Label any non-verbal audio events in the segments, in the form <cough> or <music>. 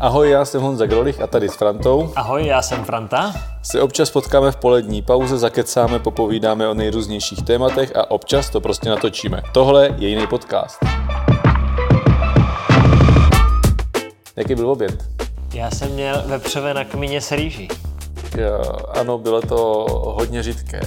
Ahoj, já jsem Honza Grolich a tady s Frantou. Ahoj, já jsem Franta. Se občas potkáme v polední pauze, zakecáme, popovídáme o nejrůznějších tématech a občas to prostě natočíme. Tohle je jiný podcast. Jaký byl oběd? Já jsem měl vepřové na kmíně s rýží. Jo, ano, bylo to hodně řidké.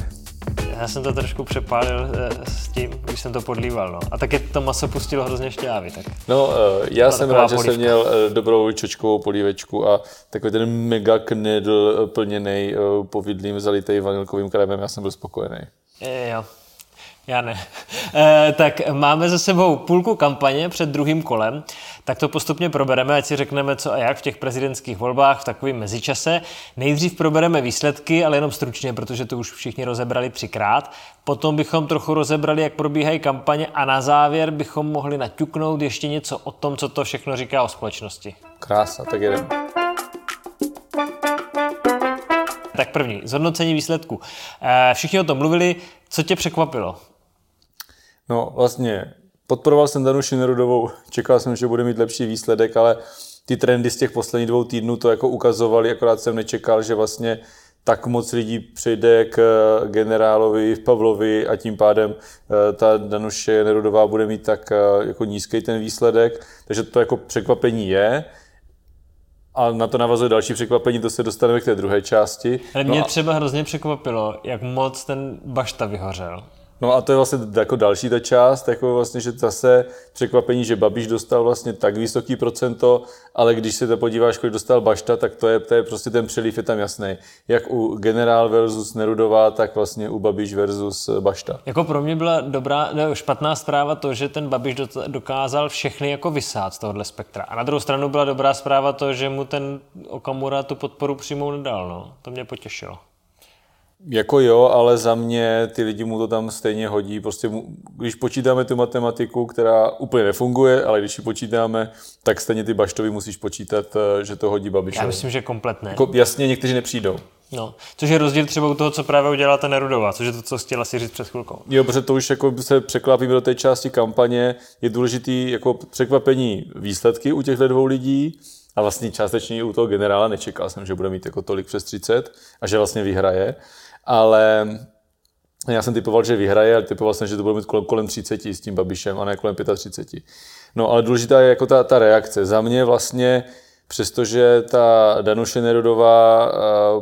Já jsem to trošku přepálil eh, s tím, když jsem to podlíval. No. A taky to maso pustilo hrozně šťávy. Tak. No, eh, já jsem rád, že jsem měl eh, dobrou čočkovou polívečku a takový ten mega knedl plněný povidlým zalitý vanilkovým krémem. Já jsem byl spokojený. Jo, já ne. <laughs> E, tak máme za sebou půlku kampaně před druhým kolem, tak to postupně probereme, ať si řekneme co a jak v těch prezidentských volbách v takovém mezičase. Nejdřív probereme výsledky, ale jenom stručně, protože to už všichni rozebrali třikrát. Potom bychom trochu rozebrali, jak probíhají kampaně a na závěr bychom mohli naťuknout ještě něco o tom, co to všechno říká o společnosti. Krása, tak jedeme. Tak první, zhodnocení výsledku. E, všichni o tom mluvili, co tě překvapilo? No vlastně podporoval jsem Danuši Nerudovou, <laughs> čekal jsem, že bude mít lepší výsledek, ale ty trendy z těch posledních dvou týdnů to jako ukazovaly, akorát jsem nečekal, že vlastně tak moc lidí přijde k eh, generálovi Pavlovi a tím pádem eh, ta Danuše Nerudová bude mít tak eh, jako nízký ten výsledek, takže to jako překvapení je. A na to navazuje další překvapení, to se dostaneme k té druhé části. Ale mě no a... třeba hrozně překvapilo, jak moc ten bašta vyhořel. No a to je vlastně jako další ta část, jako vlastně, že zase překvapení, že Babiš dostal vlastně tak vysoký procento, ale když se to podíváš, kolik dostal Bašta, tak to je, to je prostě ten přelív je tam jasný. Jak u generál versus Nerudová, tak vlastně u Babiš versus Bašta. Jako pro mě byla dobrá, ne, špatná zpráva to, že ten Babiš dokázal všechny jako vysát z tohohle spektra. A na druhou stranu byla dobrá zpráva to, že mu ten Okamura tu podporu přímou nedal. No. To mě potěšilo. Jako jo, ale za mě ty lidi mu to tam stejně hodí. Prostě mu, když počítáme tu matematiku, která úplně nefunguje, ale když ji počítáme, tak stejně ty baštovi musíš počítat, eh, že to hodí Babišovi. Já myslím, že kompletně. Jako, jasně, někteří nepřijdou. No, což je rozdíl třeba u toho, co právě udělala ta Nerudová, což je to, co chtěla si říct před chvilkou. Jo, protože to už jako se překlápíme do té části kampaně. Je důležitý jako překvapení výsledky u těchto dvou lidí, a vlastně částečně u toho generála nečekal jsem, že bude mít jako tolik přes 30 a že vlastně vyhraje ale já jsem typoval, že vyhraje, ale typoval jsem, že to bude mít kolem, kolem 30 s tím Babišem a ne kolem 35. No ale důležitá je jako ta, ta reakce. Za mě vlastně, přestože ta Danuše Nerudová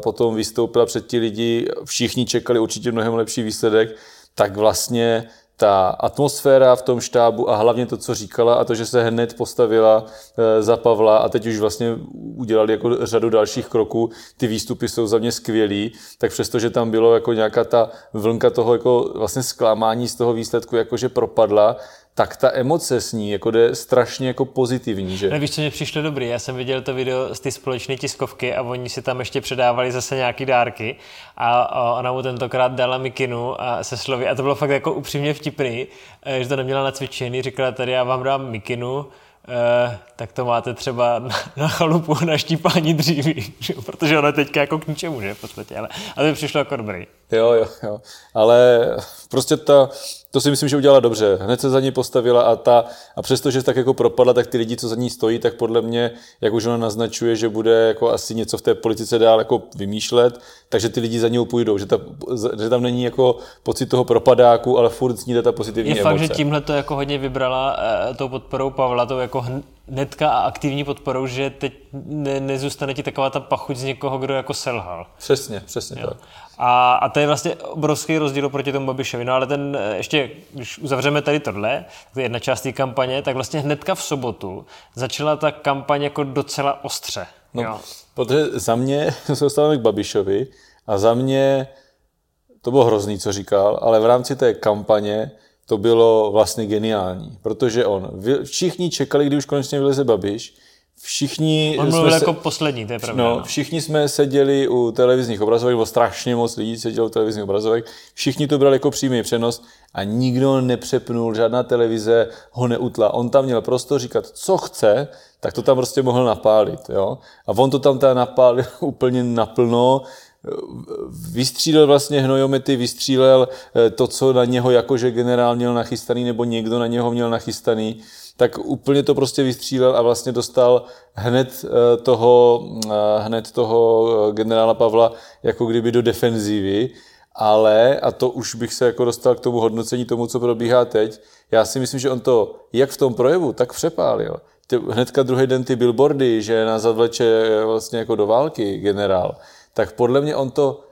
potom vystoupila před ti lidi, všichni čekali určitě mnohem lepší výsledek, tak vlastně ta atmosféra v tom štábu a hlavně to, co říkala a to, že se hned postavila eh, za Pavla a teď už vlastně udělali jako řadu dalších kroků, ty výstupy jsou za mě skvělý, tak přesto, že tam bylo jako nějaká ta vlnka toho jako vlastně zklamání z toho výsledku, jakože propadla, tak ta emoce s ní jako jde strašně jako pozitivní, že? Ne, víš, co mě přišlo dobrý? Já jsem viděl to video z ty společné tiskovky a oni si tam ještě předávali zase nějaký dárky a, ona mu tentokrát dala mikinu a se slovy a to bylo fakt jako upřímně vtipný, eh, že to neměla nacvičený, říkala tady já vám dám mikinu, Eh, tak to máte třeba na, na chalupu na štípání dříví, že? <laughs> protože ono je teďka jako k ničemu, že v podstatě, ale, ale přišlo jako dobrý. Jo, jo, jo, ale prostě ta, to si myslím, že udělala dobře. Hned se za ní postavila a ta, a přestože tak jako propadla, tak ty lidi, co za ní stojí, tak podle mě, jak už ona naznačuje, že bude jako asi něco v té politice dál jako vymýšlet, takže ty lidi za ní půjdou, že, ta, že tam není jako pocit toho propadáku, ale furt sníde ta pozitivní Je emoce. fakt, že tímhle to jako hodně vybrala e, tou podporou Pavla, tou jako hnedka a aktivní podporou, že teď ne, nezůstane ti taková ta pachuť z někoho, kdo jako selhal. Přesně, přesně jo. tak. A, a to je vlastně obrovský rozdíl proti tomu Babišovi. No ale ten eh, ještě, když uzavřeme tady tohle, to je jedna část té kampaně, tak vlastně hnedka v sobotu začala ta kampaň jako docela ostře. No, jo. protože za mě <laughs> se dostáváme k Babišovi a za mě to bylo hrozný, co říkal, ale v rámci té kampaně to bylo vlastně geniální, protože on, všichni čekali, kdy už konečně vyleze Babiš, Všichni On mluvil jako poslední, to je pravda. No, no. Všichni jsme seděli u televizních obrazovek, nebo strašně moc lidí sedělo u televizních obrazovek. Všichni to brali jako přímý přenos a nikdo nepřepnul, žádná televize ho neutla. On tam měl prostor říkat, co chce, tak to tam prostě mohl napálit. Jo? A on to tam teda napálil <laughs> úplně naplno vystřílel vlastně hnojomety, vystřílel eh, to, co na něho jakože generál měl nachystaný, nebo někdo na něho měl nachystaný, tak úplně to prostě vystřílel a vlastně dostal hned eh, toho, eh, hned toho generála Pavla jako kdyby do defenzívy, ale, a to už bych se jako dostal k tomu hodnocení tomu, co probíhá teď, já si myslím, že on to jak v tom projevu, tak přepálil. Hnedka druhý den ty billboardy, že nás zavleče vlastně jako do války generál, tak podle mě on to,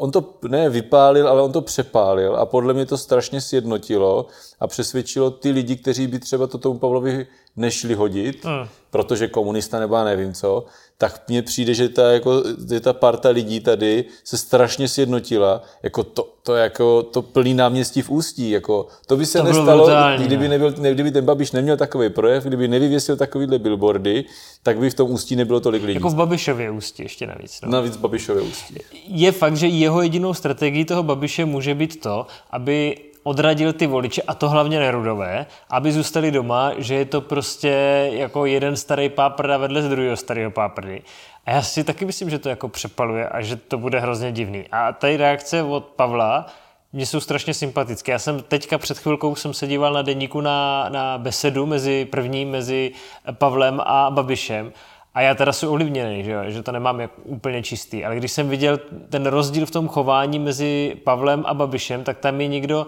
on to ne vypálil, ale on to přepálil a podle mě to strašně sjednotilo a přesvědčilo ty lidi, kteří by třeba to tomu Pavlovi nešli hodit, mm. protože komunista nebo já nevím co, tak mně přijde, že ta, jako, že ta parta lidí tady se strašně sjednotila, jako to, to, jako, to plný náměstí v Ústí, jako, to by se to nestalo, brutální, kdyby, nebyl, ne, kdyby ten Babiš neměl takový projev, kdyby nevyvěsil takovýhle billboardy, tak by v tom Ústí nebylo tolik lidí. Jako v Babišově Ústí ještě navíc. No. Navíc v Babišově Ústí. Je fakt, že jeho jedinou strategií toho Babiše může být to, aby odradil ty voliče, a to hlavně nerudové, aby zůstali doma, že je to prostě jako jeden starý páprda vedle druhého starého páprdy. A já si taky myslím, že to jako přepaluje a že to bude hrozně divný. A tady reakce od Pavla, mě jsou strašně sympatické. Já jsem teďka před chvilkou jsem se díval na denníku na, na besedu mezi první, mezi Pavlem a Babišem a já teda jsem ovlivněný, že, že to nemám jak úplně čistý, ale když jsem viděl ten rozdíl v tom chování mezi Pavlem a Babišem, tak tam je někdo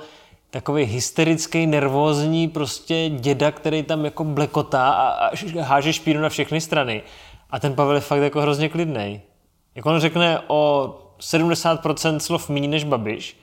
takový hysterický, nervózní prostě děda, který tam jako blekotá a, a háže špínu na všechny strany. A ten Pavel je fakt jako hrozně klidný. Jak on řekne o 70% slov méně než Babiš,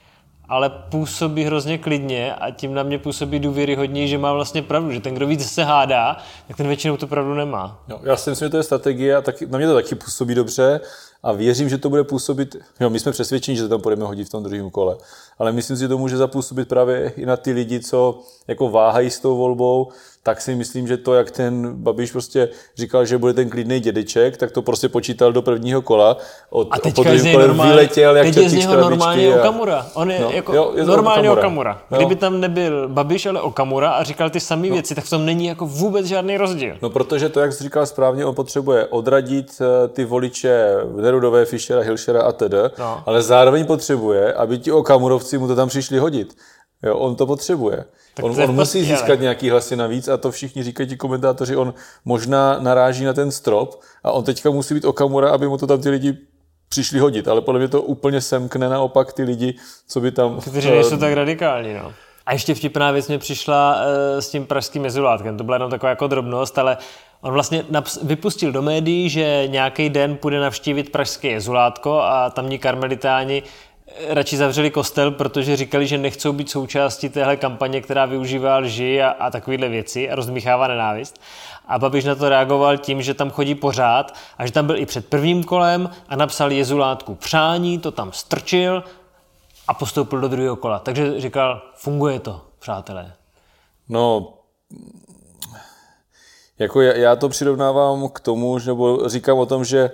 ale působí hrozně klidně a tím na mě působí důvěryhodně, že má vlastně pravdu, že ten, kdo víc se hádá, tak ten většinou tu pravdu nemá. No, já si myslím, že to je strategie a taky, na mě to taky působí dobře a věřím, že to bude působit, jo, my jsme přesvědčeni, že to tam budeme hodit v tom druhém kole, ale myslím si, že to může zapůsobit právě i na ty lidi, co jako váhají s tou volbou, tak si myslím, že to, jak ten Babiš prostě říkal, že bude ten klidný dědeček, tak to prostě počítal do prvního kola. Od, a teďka po z normálně, vyletěl, jak teď je z něho normálně a... Okamura. On je no, jako jo, je normálně Okamura. Okamura. No. Kdyby tam nebyl Babiš, ale Okamura a říkal ty samé no. věci, tak v tom není jako vůbec žádný rozdíl. No protože to, jak jsi říkal správně, on potřebuje odradit eh, ty voliče Nerudové, Fischera, Hilšera a tedy, no. ale zároveň potřebuje, aby ti Okamurovci mu to tam přišli hodit. Jo, on to potřebuje. Tak on, on musí získat nějaký hlasy navíc a to všichni říkají ti komentátoři, on možná naráží na ten strop a on teďka musí být Okamura, aby mu to tam ty lidi přišli hodit, ale podle mě to úplně semkne naopak ty lidi, co by tam... Kteří nejsou tak radikální, no. A ještě vtipná věc mě přišla uh, s tím pražským mezulátkem. To byla jenom taková jako drobnost, ale on vlastně naps- vypustil do médií, že nějaký den půjde navštívit pražské jezulátko a tamní karmelitáni radši zavřeli kostel, protože říkali, že nechcou být součástí téhle kampaně, která využívá lži a, a takovéhle věci a rozmíchává nenávist. A Babiš na to reagoval tím, že tam chodí pořád a že tam byl i před prvním kolem a napsal Jezulátku přání, to tam strčil a postoupil do druhého kola. Takže říkal, funguje to, přátelé. No, jako já, já to přirovnávám k tomu, nebo říkám o tom, že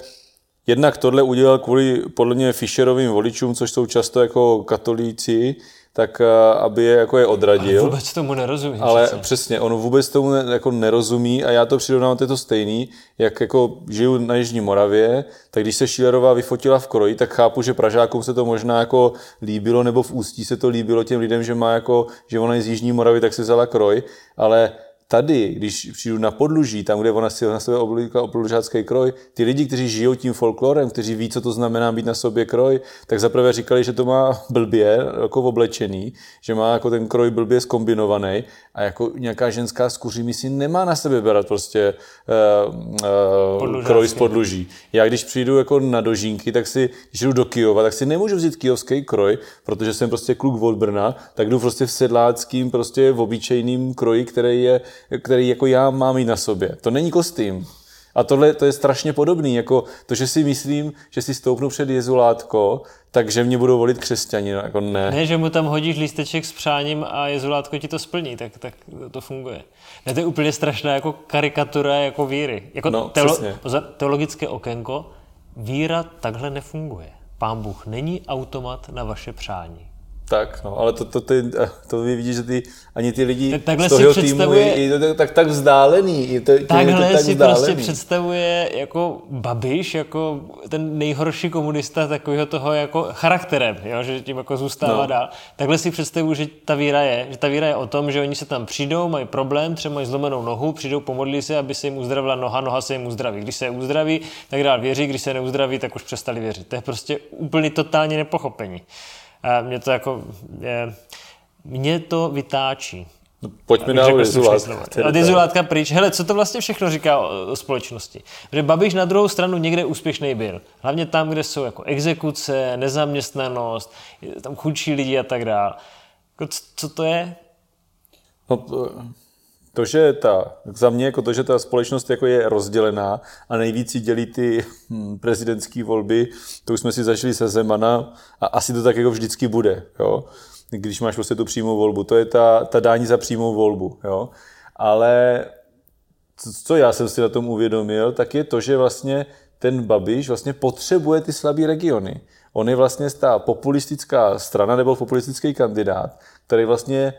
Jednak tohle udělal kvůli podle mě Fischerovým voličům, což jsou často jako katolíci, tak eh, aby je, jako je odradil. Ale vůbec tomu nerozumí. Ale přece. přesně, on vůbec tomu ne, jako nerozumí a já to přirovnám, to to stejný, jak jako žiju na Jižní Moravě, tak když se Schillerová vyfotila v kroji, tak chápu, že Pražákům se to možná jako líbilo, nebo v Ústí se to líbilo těm lidem, že má jako, že ona je z Jižní Moravy, tak se vzala kroj, ale tady, když přijdu na podluží, tam, kde ona si na sebe oblíkla oplužácký kroj, ty lidi, kteří žijou tím folklorem, kteří ví, co to znamená být na sobě kroj, tak zaprvé říkali, že to má blbě, jako oblečený, že má jako ten kroj blbě skombinovaný a jako nějaká ženská z kuří si nemá na sebe berat prostě uh, uh, kroj z podluží. Já když přijdu jako na dožínky, tak si, když jdu do Kijova, tak si nemůžu vzít kijovský kroj, protože jsem prostě kluk od Brna, tak jdu prostě v sedláckým, prostě v obyčejným kroji, který je který jako já mám i na sobě. To není kostým. A tohle to je strašně podobný, jako to, že si myslím, že si stoupnu před jezulátko, takže mě budou volit křesťani, no, jako ne. Ne, že mu tam hodíš lísteček s přáním a jezulátko ti to splní, tak, tak to funguje. Ne, to je úplně strašná jako karikatura jako víry. Jako no, teolo- teologické okénko, víra takhle nefunguje. Pán Bůh není automat na vaše přání. Tak, no, ale to, to, to, to vy vidíš, že ty, ani ty lidi Tak takhle z toho si týmu představuje- je, je to tak, tak vzdálený. Je to, to, je Takhle to tak si vzdálený. prostě představuje jako Babiš, jako ten nejhorší komunista takového toho jako charakterem, jo? že tím jako zůstává No. no. dál. Takhle si představuju, že ta víra je. Že ta víra je o tom, že oni se tam přijdou, mají problém, třeba mají zlomenou nohu, přijdou, pomodlí se, aby se jim uzdravila noha, noha se jim uzdraví. Když se je uzdraví, tak dál věří, když se neuzdraví, tak už přestali věřit. To je prostě úplně totálně nepochopení. A mě to jako, je, mě to vytáčí. No, pojďme Od tak. izolátka pryč. Hele, co to vlastně všechno říká o, o společnosti? Že Babiš na druhou stranu někde úspěšný byl. Hlavně tam, kde jsou jako exekuce, nezaměstnanost, tam chudší lidi a tak dále. Jako, co- co to je? No, to- to, že ta, za mě jako to, že ta společnost jako je rozdělená a nejvíc jí dělí ty hm, prezidentské volby, to už jsme si zažili se Zemana a asi to tak jako vždycky bude, jo? když máš prostě tu přímou volbu. To je ta, ta dání za přímou volbu. Jo? Ale co, já jsem si na tom uvědomil, tak je to, že vlastně ten Babiš vlastně potřebuje ty slabé regiony. On je vlastně ta populistická strana nebo populistický kandidát, který vlastně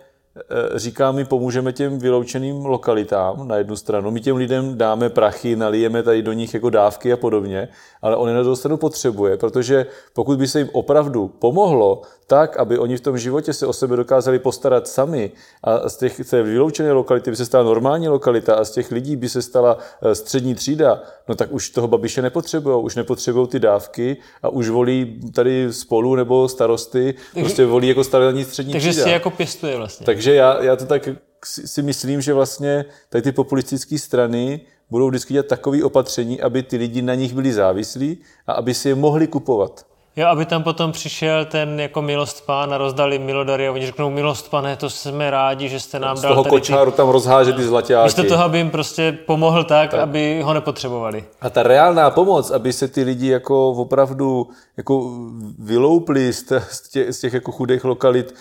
říká, my pomůžeme těm vyloučeným lokalitám na jednu stranu, my těm lidem dáme prachy, nalijeme tady do nich jako dávky a podobně, ale on je na druhou stranu potřebuje, protože pokud by se jim opravdu pomohlo tak, aby oni v tom životě se o sebe dokázali postarat sami a z těch té vyloučené lokality by se stala normální lokalita a z těch lidí by se stala eh, střední třída, no tak už toho Babiše nepotřebují, už nepotřebují ty dávky a už volí tady spolu nebo starosty, prostě volí jako stabilní střední Takže třída. si jako pěstuje vlastně. Takže já, já to tak si si myslím, že vlastně tady ty populistické strany budou vždycky dělat takové opatření, aby ty lidi na nich byli závislí a aby si je mohli kupovat. Jo, aby tam potom přišel ten jako milost pán a rozdali milodary a oni řeknou milost pane, to jsme rádi, že jste nám Z dal toho tady ty... kočáru tam rozháže ty zlaťáky. Místo toho, aby jim prostě pomohl tak, tak, aby ho nepotřebovali. A ta reálná pomoc, aby se ty lidi jako opravdu jako vyloupli z těch, z těch, jako chudých lokalit,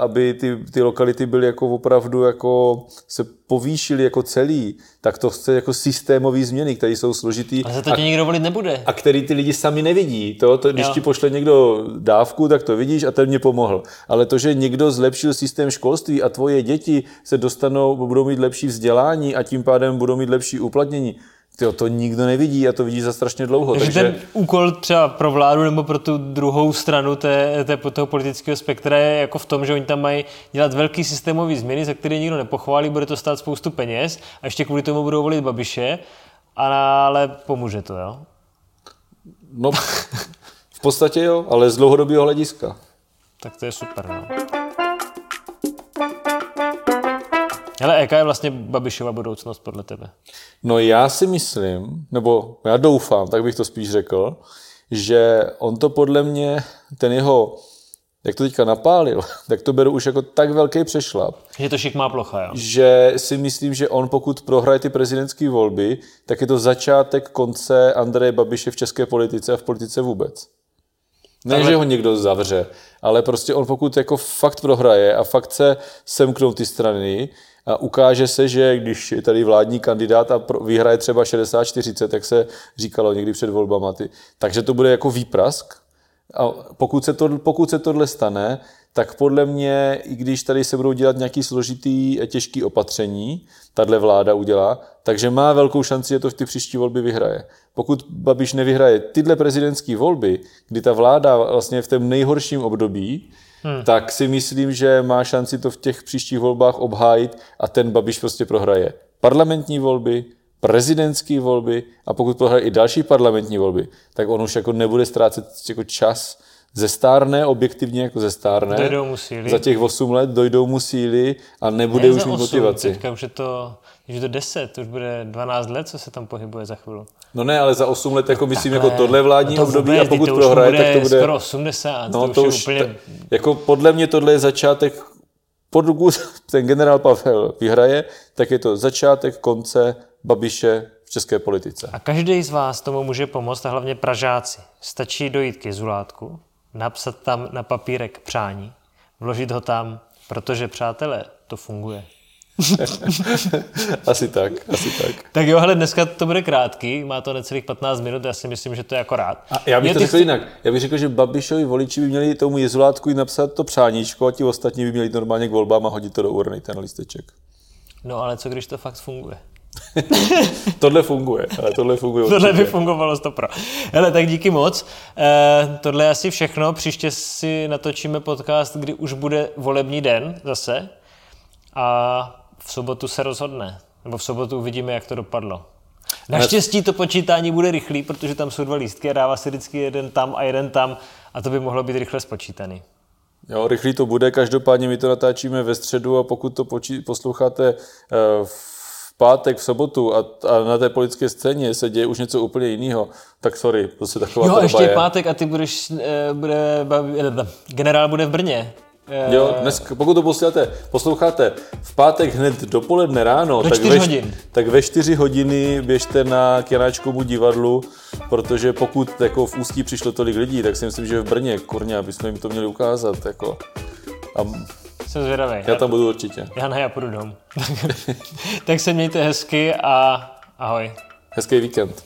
aby ty, ty lokality byly jako opravdu jako se povýšily jako celý, tak to chce jako systémové změny, které jsou složitý Ale za to tě nikdo volit nebude. a který ty lidi sami nevidí. To, to když Jo. ti pošle někdo dávku, tak to vidíš a ten mě pomohl. Ale to, že někdo zlepšil systém školství a tvoje děti se dostanou, budou mít lepší vzdělání a tím pádem budou mít lepší uplatnění, tyjo, to nikdo nevidí a to vidí za strašně dlouho. Takže, Takže, ten úkol třeba pro vládu nebo pro tu druhou stranu té, té, toho politického spektra je jako v tom, že oni tam mají dělat velký systémový změny, za které nikdo nepochválí, bude to stát spoustu peněz a ještě kvůli tomu budou volit Babiše, ale pomůže to, jo? no, v podstatě jo, ale z dlouhodobého hlediska. Tak to je super, no. Ale jaká je vlastně Babišova budoucnost podle tebe? No já si myslím, nebo já doufám, tak bych to spíš řekl, že on to podle mě, ten jeho, jak to teďka napálil, <laughs> tak to beru už jako tak velký přešlap, Že to šikmá plocha, jo? že si myslím, že on pokud prohraje ty prezidentské volby, tak je to začátek konce Andreje Babiše v české politice a v politice vůbec. Ne, Takhle- že ho někdo zavře, ale prostě on pokud jako fakt prohraje a fakt se semknou ty strany a ukáže se, že když je tady vládní kandidát a vyhraje třeba 60-40, jak se říkalo někdy před volbama, ty, takže to bude jako výprask. A pokud se, to, pokud se tohle stane, tak podle mě, i když tady se budou dělat nějaký složitý, těžký opatření, tahle vláda udělá, takže má velkou šanci, že to v ty příští volby vyhraje. Pokud Babiš nevyhraje tyhle prezidentské volby, kdy ta vláda vlastně v tom nejhorším období, hmm. tak si myslím, že má šanci to v těch příštích volbách obhájit a ten Babiš prostě prohraje. Parlamentní volby, prezidentské volby a pokud prohraje i další parlamentní volby, tak on už jako nebude ztrácet jako čas, zestárne, objektivně jako zestárne. Dojdou mu síly. Za těch 8 let dojdou mu síly a nebude Ne už mít motivaci. Teďka už je to, je to 10, to už bude 12 let, co se tam pohybuje za chvíli. No ne, ale za 8 let jako myslím jako tohle vládní to období vůbec, a pokud to prohraje, bude tak to bude... skoro 80, No to, to už úplně... t- jako podle mě tohle je začátek, pokud <laughs> ten generál Pavel vyhraje, tak je to začátek konce Babiše v české politice. A každý z vás tomu může pomoct, a hlavně Pražáci. Stačí dojít k jezulátku, napsat tam na papírek přání, vložit ho tam, protože, přátelé, to funguje. <laughs> asi tak, asi tak. Tak jo, hele, dneska to bude krátký, má to necelých 15 minut, já si myslím, že to je akorát. A já bych Je, to řekl jinak. Já bych řekl, že Babišovi voliči by měli tomu jezulátku i napsat to přáníčko a ti ostatní by měli normálně k volbám a hodit to do urny, ten lísteček. No ale co když to fakt funguje? <laughs> Tohle funguje, ale tohle funguje Tohle by určitě. fungovalo stopro. Hele, tak díky moc. E, tohle je asi všechno. Příště si natočíme podcast, kdy už bude volební den zase. A v sobotu se rozhodne. Nebo v sobotu uvidíme, jak to dopadlo. Naštěstí to počítání bude rychlý, protože tam jsou dva lístky a dává se vždycky jeden tam a jeden tam a to by mohlo být rychle spočítaný. Jo, rychlý to bude, každopádně my to natáčíme ve středu a pokud to posloucháte eh, v pátek, v sobotu a, a na té politické scéně se děje už něco úplně jiného, tak sorry, prostě taková Jo, ještě je pátek a ty budeš, e, bude, eh, generál bude v Brně. E, Jo, dnes, pokud to posloucháte, posloucháte v pátek hned dopoledne ráno, Do tak, ve, hodin. tak ve čtyři hodiny běžte na Kianáčkovu divadlu, protože pokud jako v Ústí přišlo tolik lidí, tak si myslím, že v Brně, kurně, aby jsme jim to měli ukázat. Jako. A Jsem zvědavý. já tam budu určitě. Já ne, já půjdu domů. <laughs> tak se mějte hezky a ahoj. Hezký víkend.